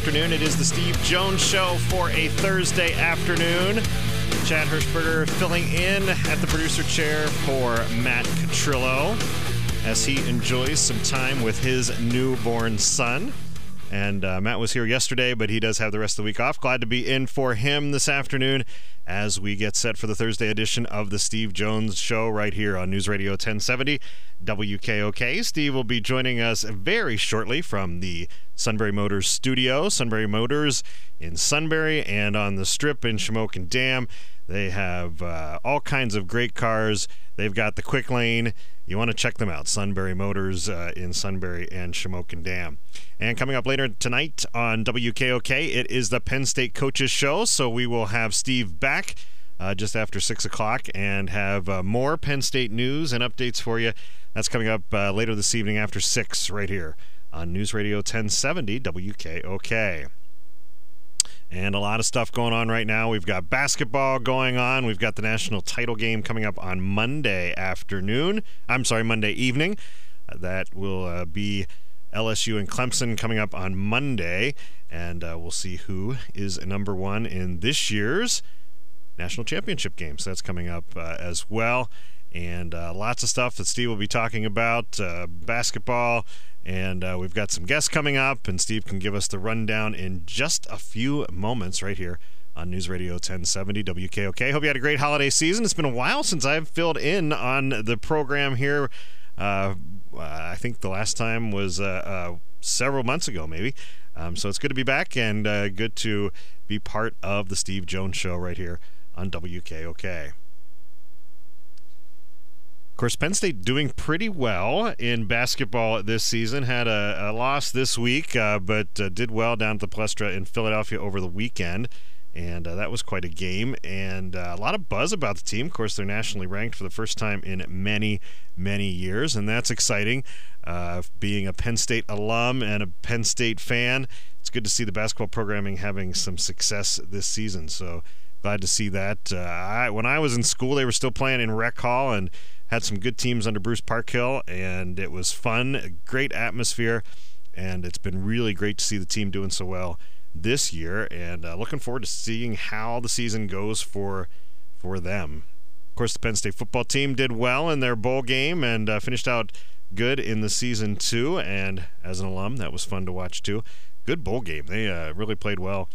Afternoon. It is the Steve Jones Show for a Thursday afternoon. Chad Hirschberger filling in at the producer chair for Matt Catrillo as he enjoys some time with his newborn son. And uh, Matt was here yesterday, but he does have the rest of the week off. Glad to be in for him this afternoon as we get set for the Thursday edition of the Steve Jones Show right here on News Radio 1070 WKOK. Steve will be joining us very shortly from the Sunbury Motors studio. Sunbury Motors in Sunbury and on the strip in Shamokin Dam. They have uh, all kinds of great cars. They've got the quick lane. You want to check them out. Sunbury Motors uh, in Sunbury and Shamokin Dam. And coming up later tonight on WKOK, it is the Penn State Coaches Show. So we will have Steve back uh, just after 6 o'clock and have uh, more Penn State news and updates for you. That's coming up uh, later this evening after 6 right here on News Radio 1070 WKOK. And a lot of stuff going on right now. We've got basketball going on. We've got the national title game coming up on Monday afternoon. I'm sorry, Monday evening. Uh, that will uh, be LSU and Clemson coming up on Monday. And uh, we'll see who is number one in this year's national championship game. So that's coming up uh, as well. And uh, lots of stuff that Steve will be talking about uh, basketball and uh, we've got some guests coming up, and Steve can give us the rundown in just a few moments right here on News Radio 1070 WKOK. Hope you had a great holiday season. It's been a while since I've filled in on the program here. Uh, I think the last time was uh, uh several months ago, maybe. Um, so it's good to be back and uh, good to be part of the Steve Jones Show right here on WKOK course, Penn State doing pretty well in basketball this season. Had a, a loss this week, uh, but uh, did well down at the Palestra in Philadelphia over the weekend. And uh, that was quite a game, and uh, a lot of buzz about the team. Of course, they're nationally ranked for the first time in many, many years, and that's exciting. Uh, being a Penn State alum and a Penn State fan, it's good to see the basketball programming having some success this season. So glad to see that. Uh, I, when I was in school, they were still playing in Rec Hall, and had some good teams under Bruce Parkhill, and it was fun, great atmosphere, and it's been really great to see the team doing so well this year, and uh, looking forward to seeing how the season goes for for them. Of course, the Penn State football team did well in their bowl game and uh, finished out good in the season too. And as an alum, that was fun to watch too. Good bowl game. They uh, really played well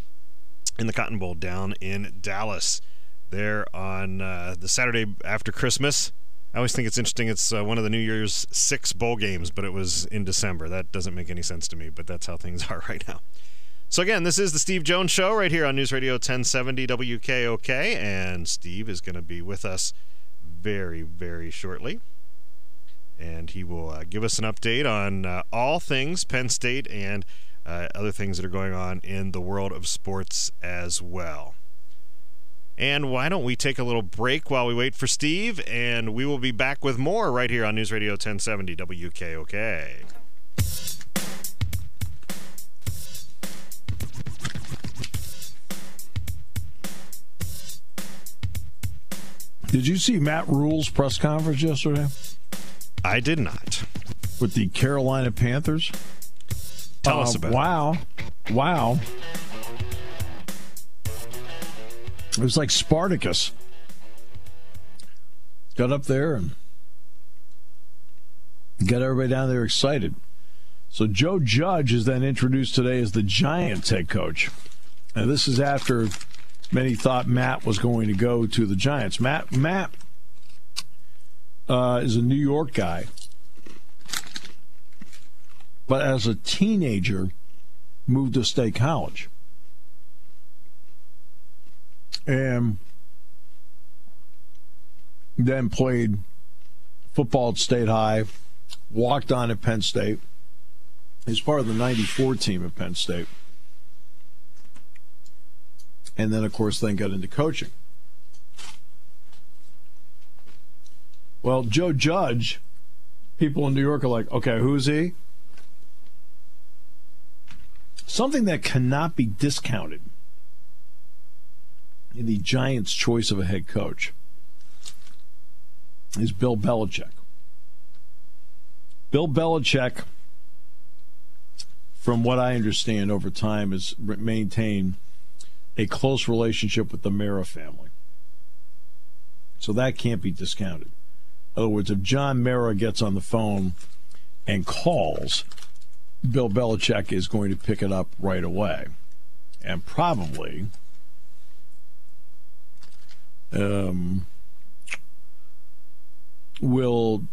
in the Cotton Bowl down in Dallas. There on uh, the Saturday after Christmas, I always think it's interesting. It's uh, one of the New Year's six bowl games, but it was in December. That doesn't make any sense to me, but that's how things are right now. So, again, this is the Steve Jones Show right here on News Radio 1070 WKOK, and Steve is going to be with us very, very shortly. And he will uh, give us an update on uh, all things Penn State and uh, other things that are going on in the world of sports as well. And why don't we take a little break while we wait for Steve? And we will be back with more right here on News Radio 1070 WKOK. Did you see Matt Rhule's press conference yesterday? I did not. With the Carolina Panthers? Tell uh, us about wow. it. Wow. Wow. It was like Spartacus. Got up there and got everybody down there excited. So Joe Judge is then introduced today as the Giants head coach. And this is after many thought Matt was going to go to the Giants. Matt Matt uh, is a New York guy, but as a teenager, moved to State College, and then played football at State High, walked on at Penn State. He's part of the '94 team at Penn State and then of course then got into coaching. Well, Joe Judge, people in New York are like, okay, who's he? Something that cannot be discounted in the Giants' choice of a head coach is Bill Belichick. Bill Belichick, from what I understand over time, has maintained a close relationship with the Mara family. So that can't be discounted. In other words, if John Mara gets on the phone and calls, Bill Belichick is going to pick it up right away. And probably um, will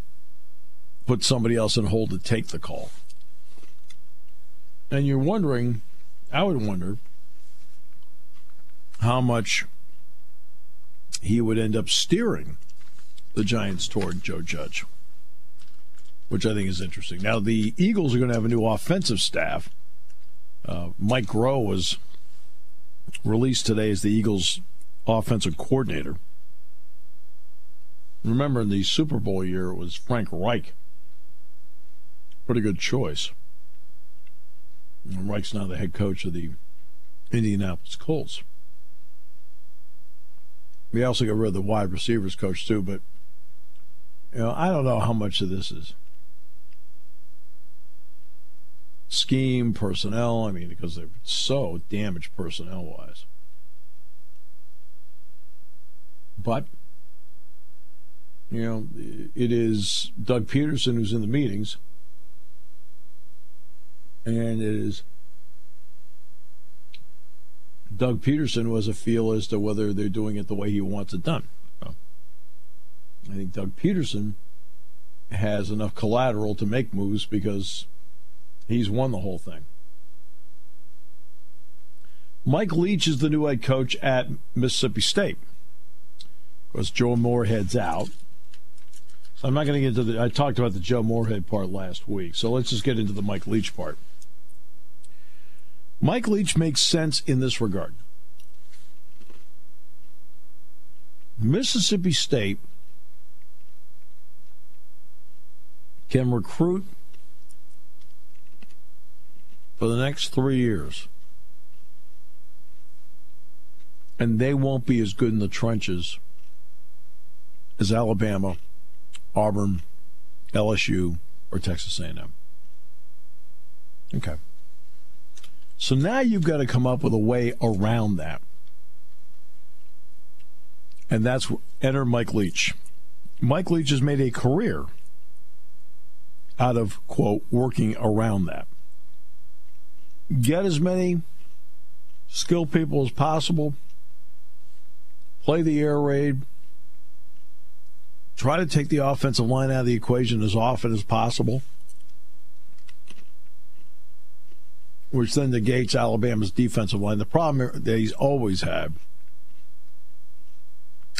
put somebody else in hold to take the call. And you're wondering, I would wonder, how much he would end up steering the Giants toward Joe Judge, which I think is interesting. Now, the Eagles are going to have a new offensive staff. Uh, Mike Groh was released today as the Eagles' offensive coordinator. Remember, in the Super Bowl year, it was Frank Reich. Pretty good choice. And Reich's now the head coach of the Indianapolis Colts. We also got rid of the wide receivers coach too, but you know, I don't know how much of this is scheme, personnel. I mean, because they're so damaged personnel wise. But you know, it is Doug Pederson who's in the meetings, and it is Doug Pederson was a feel as to whether they're doing it the way he wants it done. I think Doug Pederson has enough collateral to make moves because he's won the whole thing. Mike Leach is the new head coach at Mississippi State. Because Joe Moorhead's out. So I'm not going to get into the. I talked about the Joe Moorhead part last week. So let's just get into the Mike Leach part. Mike Leach makes sense in this regard. Mississippi State can recruit for the next three years, and they won't be as good in the trenches as Alabama, Auburn, LSU, or Texas A&M. Okay. So now you've got to come up with a way around that. And that's enter Mike Leach. Mike Leach has made a career out of, quote, working around that. Get as many skilled people as possible, play the air raid, try to take the offensive line out of the equation as often as possible. which then negates Alabama's defensive line. The problem that he's always had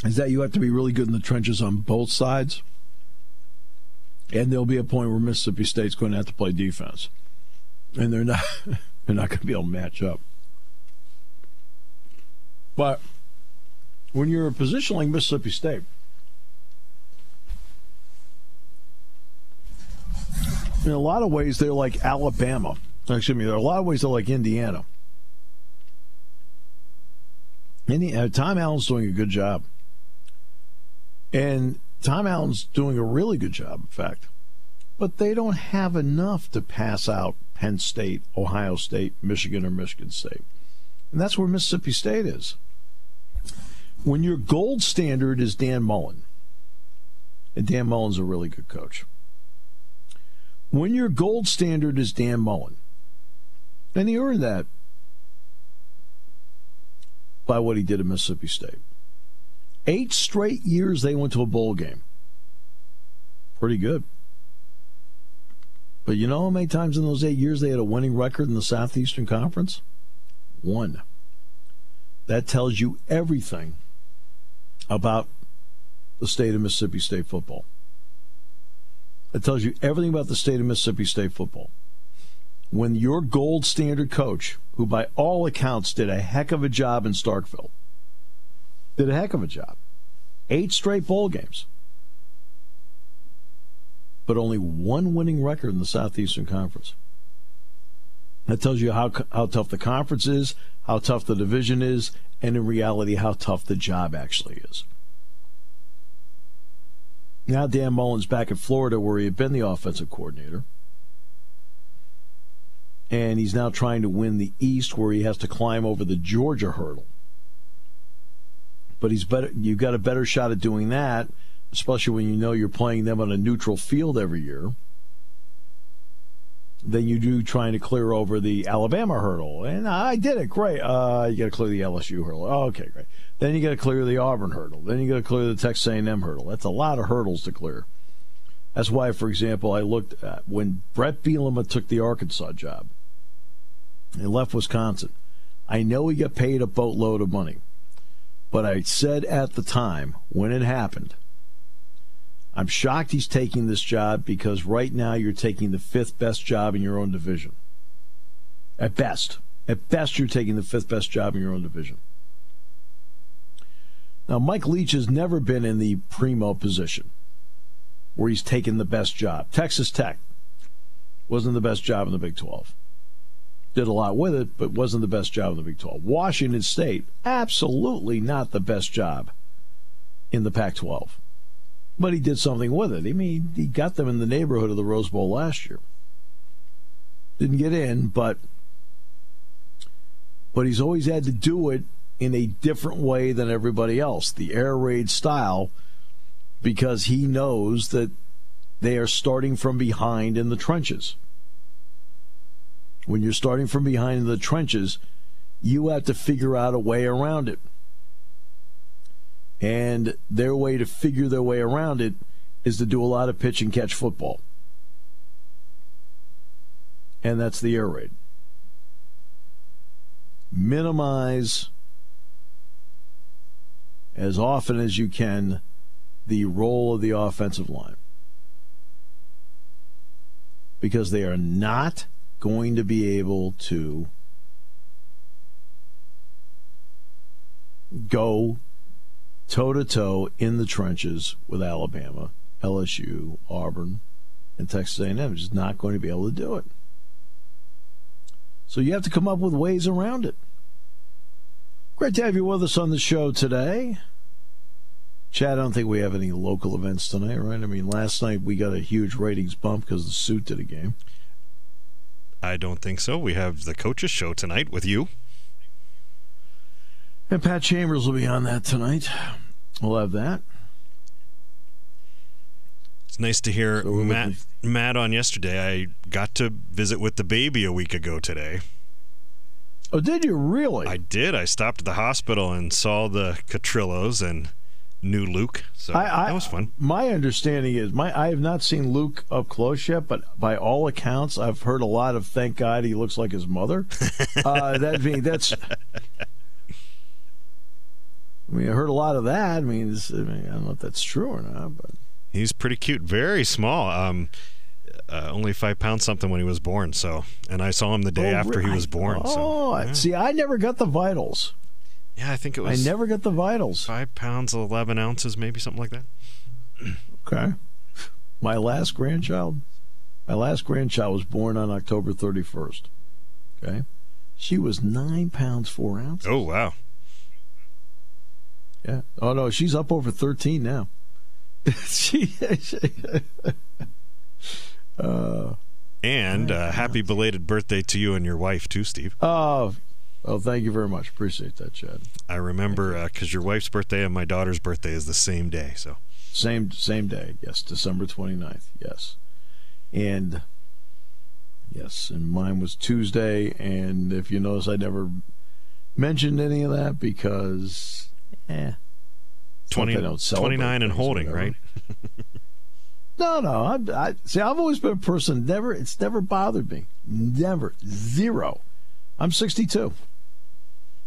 is that you have to be really good in the trenches on both sides. And there'll be a point where Mississippi State's going to have to play defense. And they're not they're not going to be able to match up. But when you're a position like Mississippi State, in a lot of ways they're like Alabama excuse me, there are a lot of ways they're like Indiana. Indiana, uh, Tom Allen's doing a good job. And Tom Allen's doing a really good job, in fact. But they don't have enough to pass out Penn State, Ohio State, Michigan, or Michigan State. And that's where Mississippi State is. When your gold standard is Dan Mullen, and Dan Mullen's a really good coach. When your gold standard is Dan Mullen, and he earned that by what he did at Mississippi State. Eight straight years they went to a bowl game. Pretty good. But you know how many times in those eight years they had a winning record in the Southeastern Conference? One. That tells you everything about the state of Mississippi State football. That tells you everything about the state of Mississippi State football. When your gold standard coach, who by all accounts did a heck of a job in Starkville, did a heck of a job, eight straight bowl games, but only one winning record in the Southeastern Conference. That tells you how how tough the conference is, how tough the division is, and in reality, how tough the job actually is. Now Dan Mullen's back in Florida, where he had been the offensive coordinator, and he's now trying to win the East, where he has to climb over the Georgia hurdle. But he's better. You've got a better shot at doing that, especially when you know you're playing them on a neutral field every year than you do trying to clear over the Alabama hurdle. And I did it. Great. Uh, you got to clear the LSU hurdle. Oh, okay, great. Then you got to clear the Auburn hurdle. Then you got to clear the Texas A&M hurdle. That's a lot of hurdles to clear. That's why, for example, I looked at when Bret Bielema took the Arkansas job and left Wisconsin. I know he got paid a boatload of money, but I said at the time when it happened, I'm shocked he's taking this job because right now you're taking the fifth best job in your own division. At best. At best, you're taking the fifth best job in your own division. Now, Mike Leach has never been in the primo position where he's taken the best job. Texas Tech wasn't the best job in the Big 12. Did a lot with it, but wasn't the best job in the Big 12. Washington State, absolutely not the best job in the Pac 12 but he did something with it. I mean, he got them in the neighborhood of the Rose Bowl last year. Didn't get in, but but he's always had to do it in a different way than everybody else, the air raid style, because he knows that they are starting from behind in the trenches. When you're starting from behind in the trenches, you have to figure out a way around it. And their way to figure their way around it is to do a lot of pitch and catch football. And that's the air raid. Minimize as often as you can the role of the offensive line. Because they are not going to be able to go toe to toe in the trenches with Alabama, LSU, Auburn, and Texas A&M. Just not going to be able to do it. So you have to come up with ways around it. Great to have you with us on the show today. Chad, I don't think we have any local events tonight, right? I mean, last night we got a huge ratings bump because the suit did a game. I don't think so. We have the coaches show tonight with you. And Pat Chambers will be on that tonight. We'll have that. It's nice to hear so Matt Matt on yesterday. I got to visit with the baby a week ago today. Oh, did you really? I did. I stopped at the hospital and saw the Catrillos and knew Luke. So I, I, that was fun. My understanding is my I have not seen Luke up close yet, but by all accounts, I've heard a lot of thank God he looks like his mother. uh, that being that's I mean, I heard a lot of that. I mean, I, mean, I don't know if that's true or not, but he's pretty cute, very small. Um, uh, only five pounds something when he was born. So, and I saw him the day oh, after he was born. Oh, so, yeah. see, I never got the vitals. Yeah, I think it was. I never got the vitals. Five pounds, eleven ounces, maybe something like that. okay. My last grandchild, my last grandchild was born on October thirty first. Okay, she was nine pounds four ounces. Oh wow. Yeah. Oh no, she's up over thirteen now. she. she uh, and uh, happy belated birthday to you and your wife too, Steve. Oh, oh, thank you very much. Appreciate that, Chad. I remember because uh, your wife's birthday and my daughter's birthday is the same day. So same same day. Yes, December 29th. Yes, and yes, and mine was Tuesday. And if you notice, I never mentioned any of that because, eh. 20, 29 and holding, right? no, no. I, I see. I've always been a person. Never. It's never bothered me. Never. Zero. I'm 62.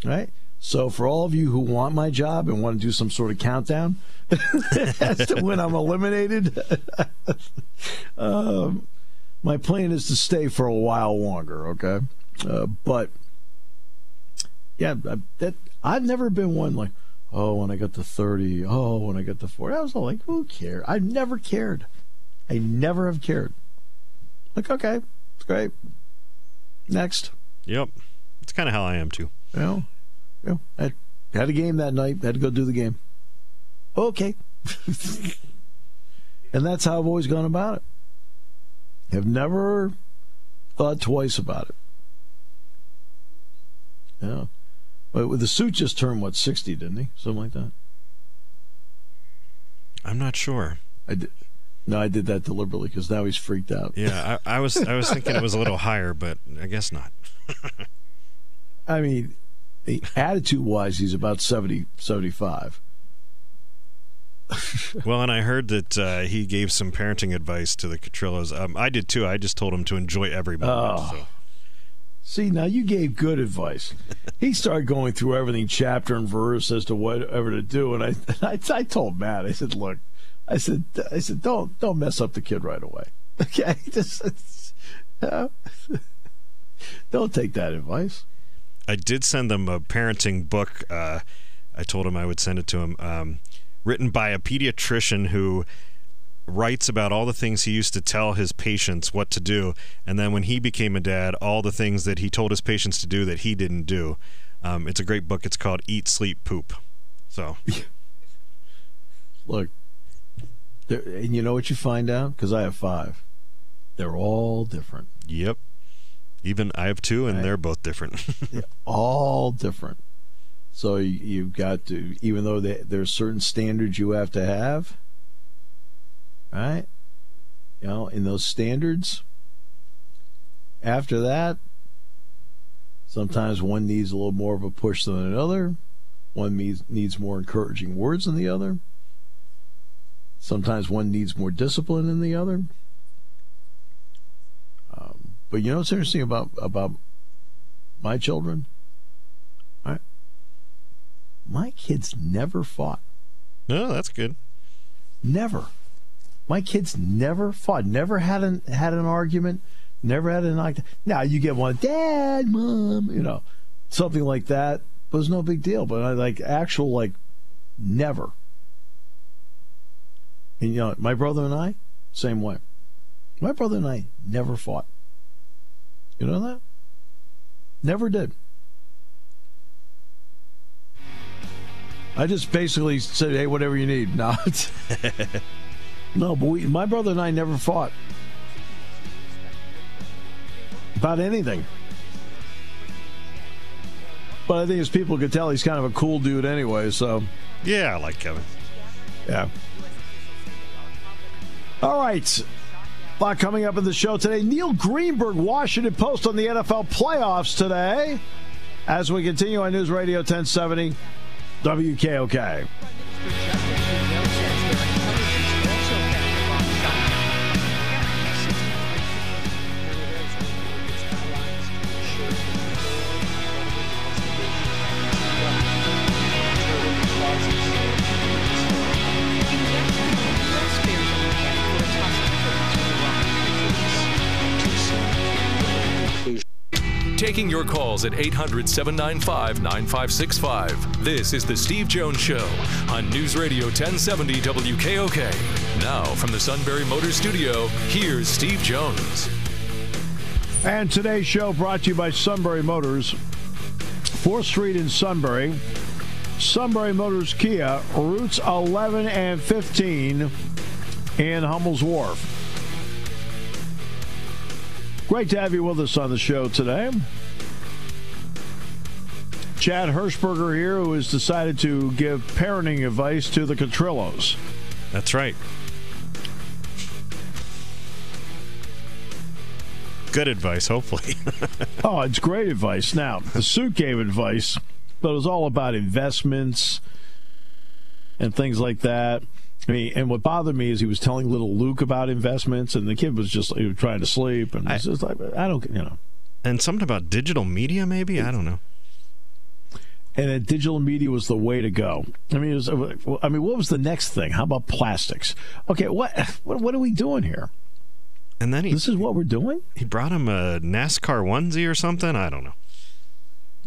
Right. So for all of you who want my job and want to do some sort of countdown as to when I'm eliminated, um, my plan is to stay for a while longer. Okay. Uh, but yeah, that I've never been one like oh, when I got to 30, oh, when I got to 40. I was all like, who cares? I never cared. I never have cared. Like, okay, it's great. Next. Yep. It's kind of how I am too. Know, you I had a game that night, had to go do the game. Okay. and that's how I've always gone about it. Have never thought twice about it. Yeah. The suit just turned what sixty, didn't he? Something like that. I'm not sure. I did. No, I did that deliberately because now he's freaked out. Yeah, I, I, was I was thinking it was a little higher, but I guess not. I mean, attitude wise, he's about 70, 75. well, and I heard that uh, he gave some parenting advice to the Catrillos. Um, I did too. I just told him to enjoy every moment. Oh. So. See, now you gave good advice. he started going through everything chapter and verse as to whatever to do, and I, I, I told Matt, I said, look, I said, I said, don't, don't mess up the kid right away. Okay, just uh, don't take that advice. I did send them a parenting book. Uh, I told him I would send it to him, um, written by a pediatrician who writes about all the things he used to tell his patients what to do, and then when he became a dad, all the things that he told his patients to do that he didn't do. Um, it's a great book. It's called Eat, Sleep, Poop. So, look, and you know what you find out? Because I have five. They're all different. Yep. Even I have two, and right. they're both different. yeah, all different. So you've got to, even though they, there's certain standards you have to have, right? You know, in those standards. After that, sometimes one needs a little more of a push than another. One needs, needs more encouraging words than the other. Sometimes one needs more discipline than the other. Um, but you know what's interesting about about my children? I, my kids never fought. No, that's good. Never. My kids never fought, never had an had an argument, never had an argument. Now you get one, Dad, Mom, you know, something like that was no big deal. But I like actual like never. And you know, my brother and I, same way. My brother and I never fought. You know that? Never did. I just basically said, "Hey, whatever you need." No, No, but we, my brother and I never fought about anything. But I think as people could tell, he's kind of a cool dude anyway. So yeah, I like Kevin. Yeah. All right. A lot coming up in the show today. Neil Greenberg, Washington Post on the NFL playoffs today. As we continue on News Radio 1070 WKOK. Your calls at 800 795 9565. This is The Steve Jones Show on News Radio 1070 WKOK. Now, from the Sunbury Motor Studio, here's Steve Jones. And today's show brought to you by Sunbury Motors, 4th Street in Sunbury. Sunbury Motors Kia, routes 11 and 15 in Hummel's Wharf. Great to have you with us on the show today. Chad Hirschberger here, who has decided to give parenting advice to the Catrillos. That's right. Good advice, hopefully. oh, it's great advice. Now, the suit gave advice but it was all about investments and things like that. I mean, and what bothered me is he was telling little Luke about investments, and the kid was just was trying to sleep, and it's just like I don't, you know. And something about digital media, maybe I don't know. And that digital media was the way to go. I mean, was, I mean, what was the next thing? How about plastics? Okay, what what, what are we doing here? And then he, this is what we're doing. He brought him a NASCAR onesie or something. I don't know.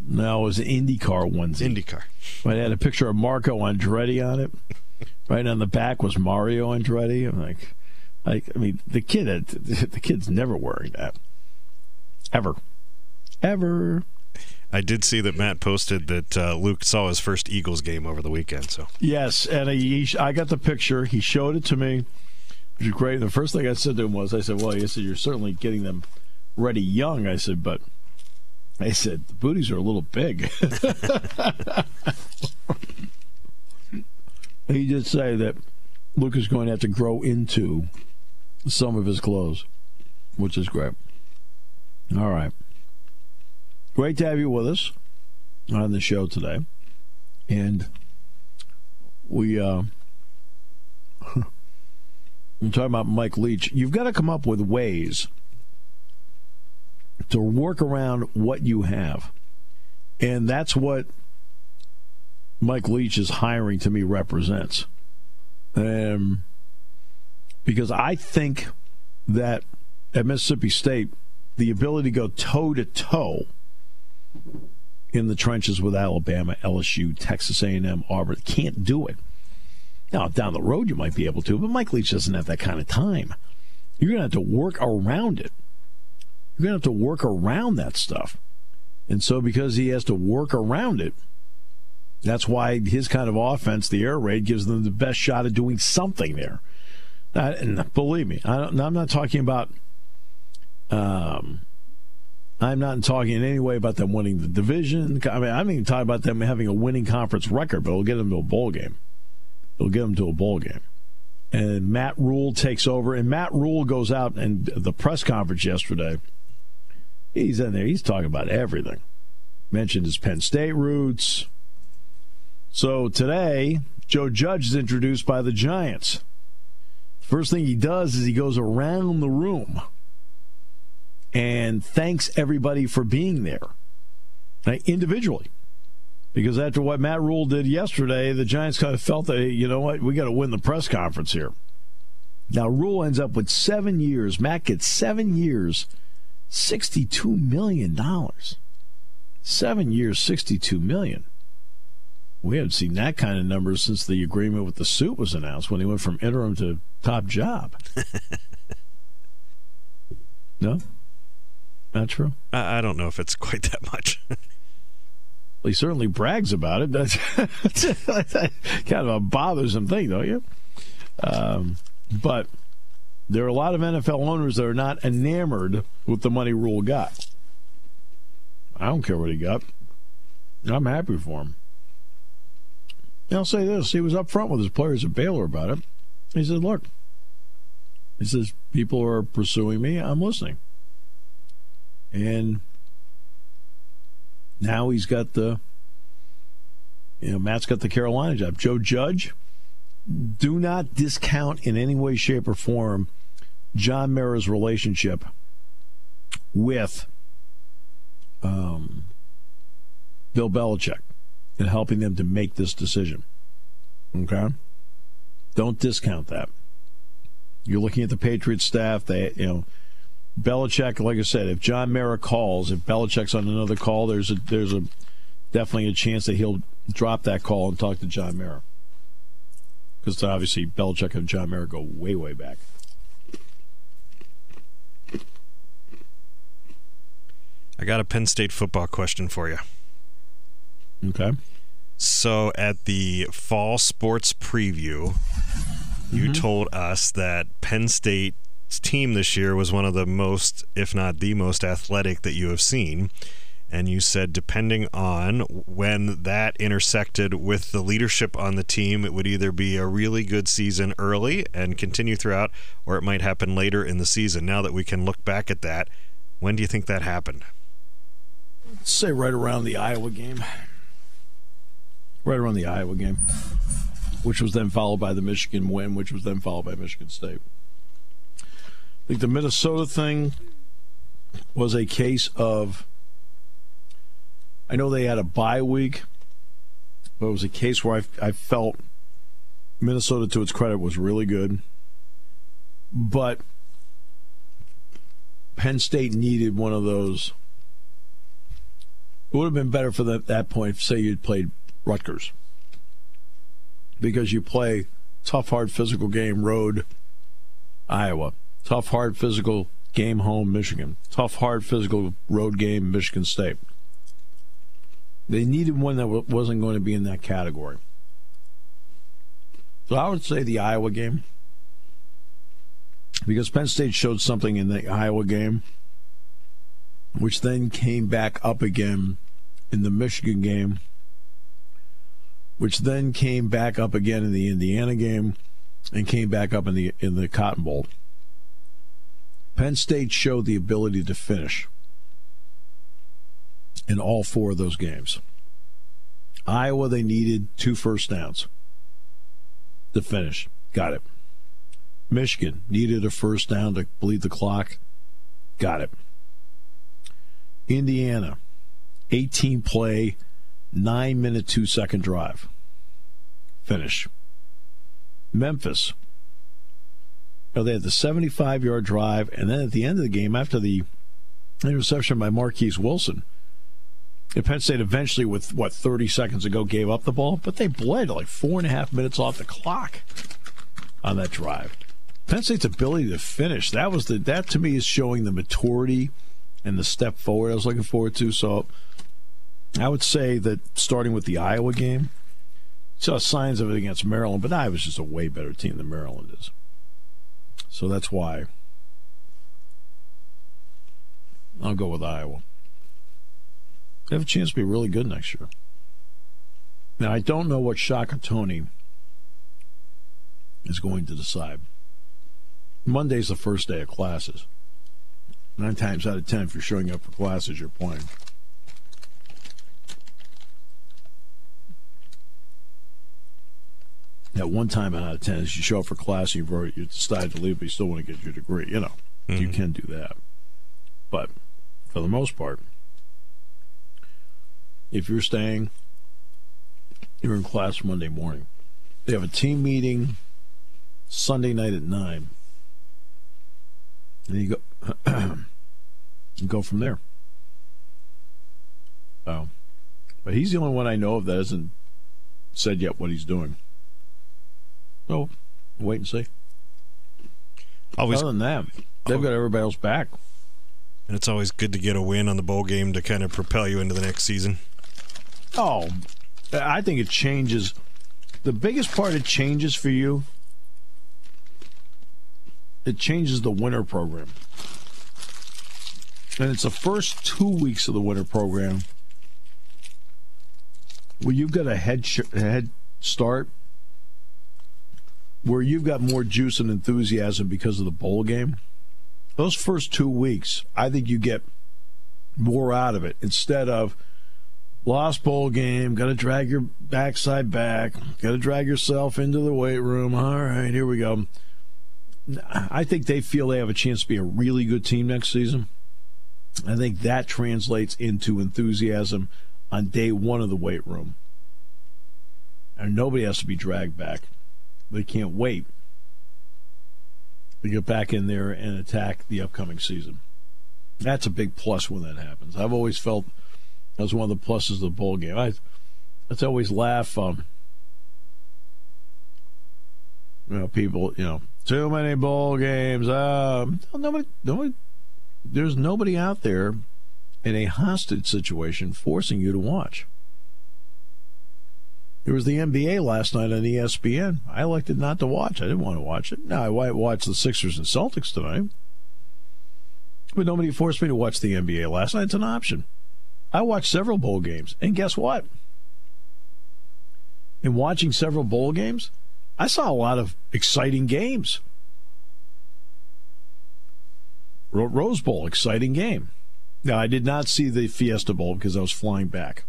No, it was an IndyCar onesie. IndyCar. But it had a picture of Marco Andretti on it. right on the back was Mario Andretti. I'm like, like I mean, the kid, the kid's never wearing that, ever, ever. I did see that Matt posted that uh, Luke saw his first Eagles game over the weekend. So yes, and he, I got the picture. He showed it to me, which great. The first thing I said to him was, I said, "Well, I said you're certainly getting them ready young." I said, but I said the booties are a little big. he did say that Luke is going to have to grow into some of his clothes, which is great. All right. Great to have you with us on the show today. And we, uh, I'm talking about Mike Leach. You've got to come up with ways to work around what you have. And that's what Mike Leach's hiring to me represents. Um, because I think that at Mississippi State, the ability to go toe to toe in the trenches with Alabama, LSU, Texas A&M, Auburn can't do it. Now down the road you might be able to, but Mike Leach doesn't have that kind of time. You're going to have to work around it. You're going to have to work around that stuff. And so, because he has to work around it, that's why his kind of offense, the air raid, gives them the best shot at doing something there. And believe me, I am not talking about. Um, I'm not talking in any way about them winning the division. I mean, I'm even talking about them having a winning conference record, but it'll get them to a bowl game. It'll get them to a bowl game and Matt Rhule takes over. And Matt Rhule goes out and the press conference yesterday. He's in there. He's talking about everything. Mentioned his Penn State roots. So today, Joe Judge is introduced by the Giants. First thing he does is he goes around the room and thanks everybody for being there individually. Because after what Matt Rhule did yesterday, the Giants kind of felt that, you know what, we got to win the press conference here. Now, Rhule ends up with seven years. Matt gets seven years $62 million. Seven years, 62 million. We haven't seen that kind of number since the agreement with the suit was announced when he went from interim to top job. no? Not true? I don't know if it's quite that much. well, he certainly brags about it. That's, that's kind of a bothersome thing, don't you? Um, but there are a lot of NFL owners that are not enamored with the money Rhule got. I don't care what he got. I'm happy for him. And I'll say this: he was upfront with his players at Baylor about it. He said, "Look," he says, "people are pursuing me. I'm listening." And now he's got the, you know, Matt's got the Carolina job. Joe Judge, do not discount in any way, shape, or form John Mara's relationship with um, Bill Belichick and helping them to make this decision. Okay? Don't discount that. You're looking at the Patriots staff. They, you know, Belichick. Like I said, if John Mara calls, if Belichick's on another call, there's a there's a definitely a chance that he'll drop that call and talk to John Mara. Because obviously Belichick and John Mara go way way back. I got a Penn State football question for you. Okay. So at the fall sports preview, you mm-hmm. told us that Penn State's team this year was one of the most, if not the most athletic that you have seen. And you said, depending on when that intersected with the leadership on the team, it would either be a really good season early and continue throughout, or it might happen later in the season. Now that we can look back at that, when do you think that happened? Let's say right around the Iowa game. right around the Iowa game, which was then followed by the Michigan win, which was then followed by Michigan State. Think the Minnesota thing was a case of. I know they had a bye week, but it was a case where I, I felt Minnesota, to its credit, was really good. But Penn State needed one of those. It would have been better for the, that point, if, say you'd played Rutgers. Because you play tough, hard, physical game, road, Iowa. Tough, hard, physical game, home, Michigan. Tough, hard, physical road game, Michigan State. They needed one that wasn't going to be in that category. So I would say the Iowa game because Penn State showed something in the Iowa game, which then came back up again in the Michigan game, which then came back up again in the Indiana game, and came back up in the in the Cotton Bowl. Penn State showed the ability to finish in all four of those games. Iowa, they needed two first downs to finish. Got it. Michigan needed a first down to bleed the clock. Got it. Indiana, 18 play, 9 minute, 2 second drive. Finish. Memphis, well, they had the 75 yard drive, and then at the end of the game, after the interception by Marquis Wilson, Penn State eventually, with what 30 seconds ago, gave up the ball, but they bled like four and a half minutes off the clock on that drive. Penn State's ability to finish that was the that to me is showing the maturity and the step forward I was looking forward to. So I would say that starting with the Iowa game, saw signs of it against Maryland, but Iowa's just a way better team than Maryland is. So that's why I'll go with Iowa. They have a chance to be really good next year. Now I don't know what Shaka Toney is going to decide. Monday's the first day of classes. Nine times out of ten, if you're showing up for classes, you're playing. At one time out of ten, if you show up for class, you've already you decided to leave, but you still want to get your degree. You know, mm-hmm. you can do that. But for the most part, if you're staying, you're in class Monday morning. They have a team meeting Sunday night at nine. And you go you go from there. Oh. But he's the only one I know of that hasn't said yet what he's doing. So wait and see. Always, Other than that, they've got everybody else back. And it's always good to get a win on the bowl game to kind of propel you into the next season. Oh, I think it changes. The biggest part it changes for you it changes the winter program. And it's the first two weeks of the winter program where you've got a head, sh- head start, where you've got more juice and enthusiasm because of the bowl game. Those first two weeks, I think you get more out of it instead of lost bowl game, got to drag your backside back, got to drag yourself into the weight room. All right, here we go. I think they feel they have a chance to be a really good team next season. I think that translates into enthusiasm on day one of the weight room. And nobody has to be dragged back. They can't wait to get back in there and attack the upcoming season. That's a big plus when that happens. I've always felt that was one of the pluses of the bowl game. I let's always laugh. Um, you know, people, you know, too many bowl games. Um, nobody, nobody, there's nobody out there in a hostage situation forcing you to watch. There was the NBA last night on ESPN. I elected not to watch. I didn't want to watch it. Now I watch the Sixers and Celtics tonight. But nobody forced me to watch the NBA last night. It's an option. I watched several bowl games. And guess what? In watching several bowl games, I saw a lot of exciting games. Rose Bowl, exciting game. Now, I did not see the Fiesta Bowl because I was flying back.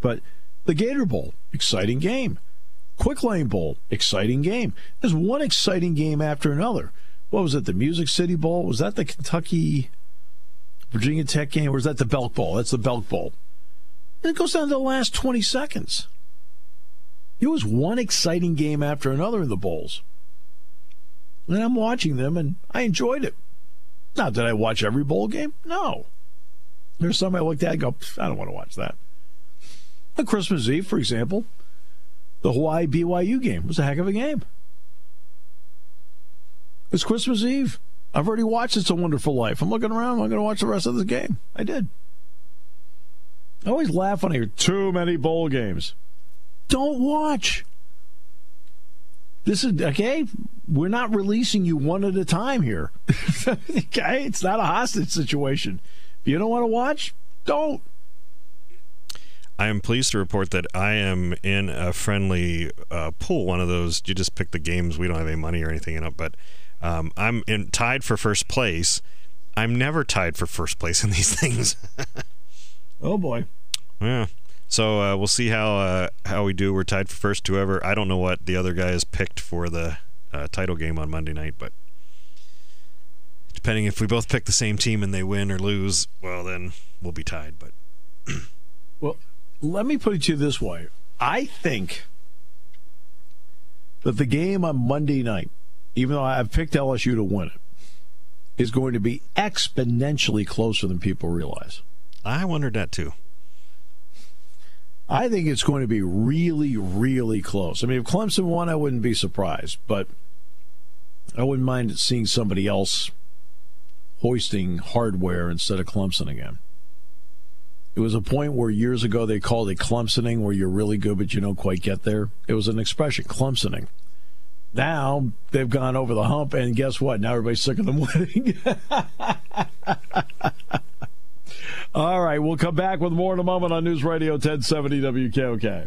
But The Gator Bowl, exciting game. Quick Lane Bowl, exciting game. There's one exciting game after another. What was it? The Music City Bowl? Was that the Kentucky Virginia Tech game, or was that the Belk Bowl? That's the Belk Bowl. And it goes down to the last 20 seconds. It was one exciting game after another in the bowls. And I'm watching them, and I enjoyed it. Now, did I watch every bowl game? No. There's some I looked at and go, I don't want to watch that. On Christmas Eve, for example, the Hawaii BYU game was a heck of a game. It's Christmas Eve. I've already watched It's a Wonderful Life. I'm looking around. I'm going to watch the rest of the game. I did. I always laugh when I hear too many bowl games. Don't watch. This is okay. We're not releasing you one at a time here. okay, it's not a hostage situation. If you don't want to watch, don't. I am pleased to report that I am in a friendly uh, pool. One of those you just pick the games. We don't have any money or anything in it, but um, I'm in, tied for first place. I'm never tied for first place in these things. oh boy. Yeah. So uh, we'll see how uh, how we do. We're tied for first. Whoever I don't know what the other guy has picked for the uh, title game on Monday night, but depending if we both pick the same team and they win or lose, well then we'll be tied. But well, let me put it to you this way: I think that the game on Monday night even though I've picked LSU to win it, is going to be exponentially closer than people realize. I wondered that too. I think it's going to be really, really close. I mean, if Clemson won, I wouldn't be surprised, but I wouldn't mind seeing somebody else hoisting hardware instead of Clemson again. It was a point where years ago they called it Clemsoning, where you're really good but you don't quite get there. It was an expression, Clemsoning. Now they've gone over the hump, and guess what? Now everybody's sick of them winning. All right, we'll come back with more in a moment on News Radio 1070 WKOK.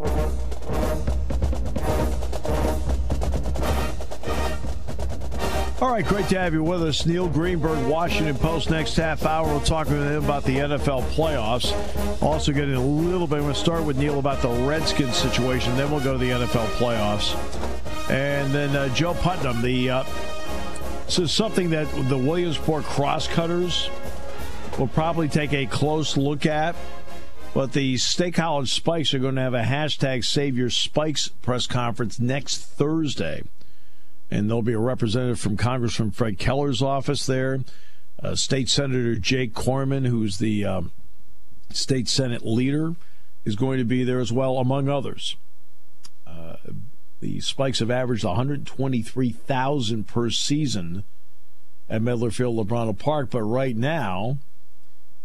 All right, great to have you with us. Neil Greenberg, Washington Post. Next half hour, we'll talk with him about the NFL playoffs. Also, getting a little bit. To start with Neil about the Redskins situation. Then we'll go to the NFL playoffs, and then uh, Joe Putnam. The uh, this is something that the Williamsport Crosscutters will probably take a close look at but the State College Spikes are going to have a hashtag Save Your Spikes press conference next Thursday. And there'll be a representative from Congressman Fred Keller's office there, uh, State Senator Jake Corman, who's the um, state Senate leader, is going to be there as well, among others. Uh, the Spikes have averaged 123,000 per season at Medlar Field, Lubrano Park, but right now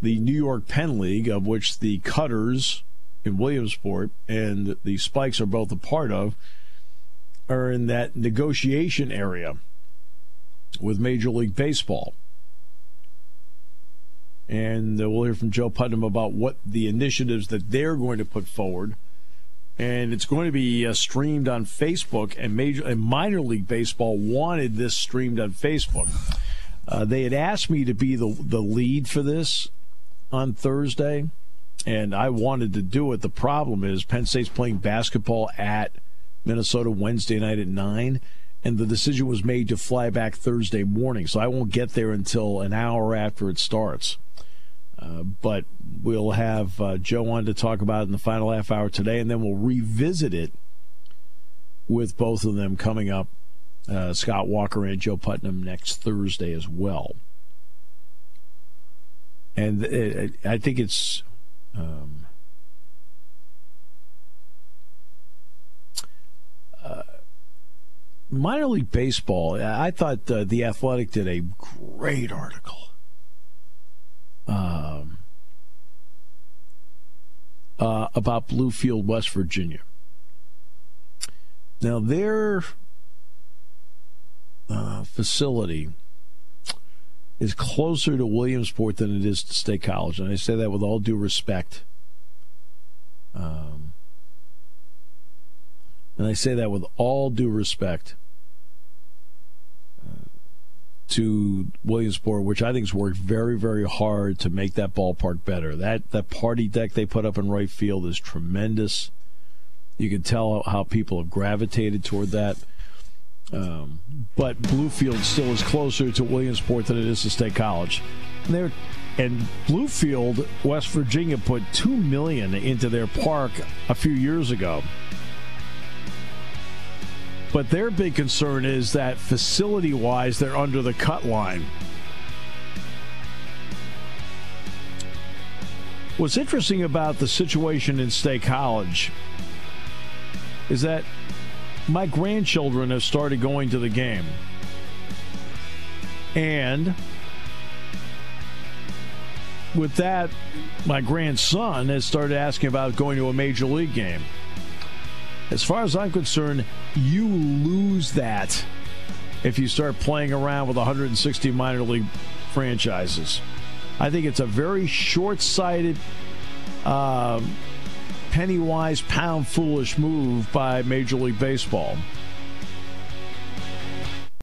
the New York Penn League, of which the Cutters in Williamsport and the Spikes are both a part of, are in that negotiation area with Major League Baseball. And uh, we'll hear from Joe Putnam about what the initiatives that they're going to put forward. And it's going to be uh, streamed on Facebook, and major and minor league baseball wanted this streamed on Facebook. Uh, they had asked me to be the the lead for this, on Thursday, and I wanted to do it. The problem is Penn State's playing basketball at Minnesota Wednesday night at 9, and the decision was made to fly back Thursday morning, so I won't get there until an hour after it starts. Uh, but we'll have uh, Joe on to talk about it in the final half hour today, and then we'll revisit it with both of them coming up. Uh, Scott Walker and Joe Putnam next Thursday as well. And it, I think it's. Um, uh, minor league baseball. I thought uh, the Athletic did a great article um, uh, about Bluefield, West Virginia. Now, their uh, facility is closer to Williamsport than it is to State College, and I say that with all due respect. Um, and I say that with all due respect to Williamsport, which I think has worked very, very hard to make that ballpark better. That that party deck they put up in right field is tremendous. You can tell how people have gravitated toward that. Um, but Bluefield still is closer to Williamsport than it is to State College. And, and Bluefield, West Virginia, put two million into their park a few years ago. But their big concern is that facility wise, they're under the cut line. What's interesting about the situation in State College is that my grandchildren have started going to the game. And with that, my grandson has started asking about going to a major league game. As far as I'm concerned, you lose that if you start playing around with 160 minor league franchises. I think it's a very short sighted, uh, penny wise, pound foolish move by Major League Baseball.